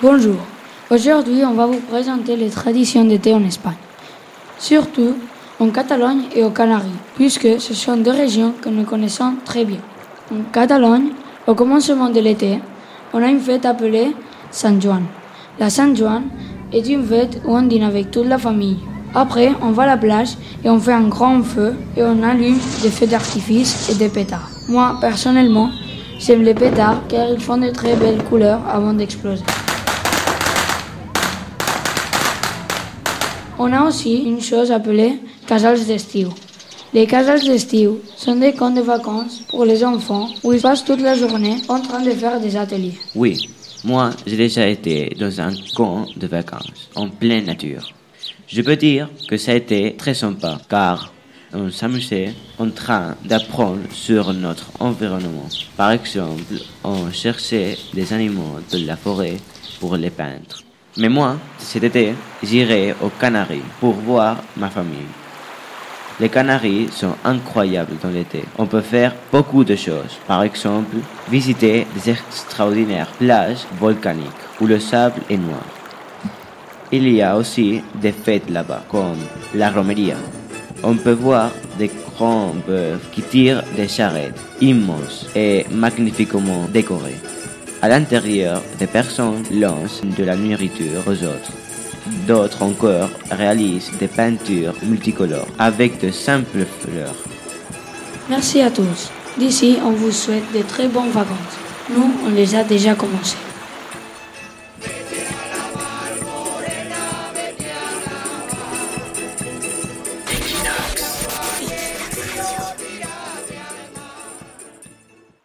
Bonjour. Aujourd'hui, on va vous présenter les traditions d'été en Espagne. Surtout en Catalogne et aux Canaries, puisque ce sont deux régions que nous connaissons très bien. En Catalogne, au commencement de l'été, on a une fête appelée San Juan. La San Juan est une fête où on dîne avec toute la famille. Après, on va à la plage et on fait un grand feu et on allume des feux d'artifice et des pétards. Moi, personnellement, j'aime les pétards car ils font de très belles couleurs avant d'exploser. On a aussi une chose appelée casals d'estiu. Les casals d'estiu sont des camps de vacances pour les enfants où ils passent toute la journée en train de faire des ateliers. Oui, moi j'ai déjà été dans un camp de vacances en pleine nature. Je peux dire que ça a été très sympa car on s'amusait en train d'apprendre sur notre environnement. Par exemple, on cherchait des animaux de la forêt pour les peindre. Mais moi, cet été, j'irai aux Canaries pour voir ma famille. Les Canaries sont incroyables dans l'été. On peut faire beaucoup de choses. Par exemple, visiter des extraordinaires plages volcaniques où le sable est noir. Il y a aussi des fêtes là-bas, comme la romeria. On peut voir des grands bœufs qui tirent des charrettes immenses et magnifiquement décorées. À l'intérieur, des personnes lancent de la nourriture aux autres. D'autres encore réalisent des peintures multicolores avec de simples fleurs. Merci à tous. D'ici, on vous souhaite de très bonnes vacances. Nous, on les a déjà commencées.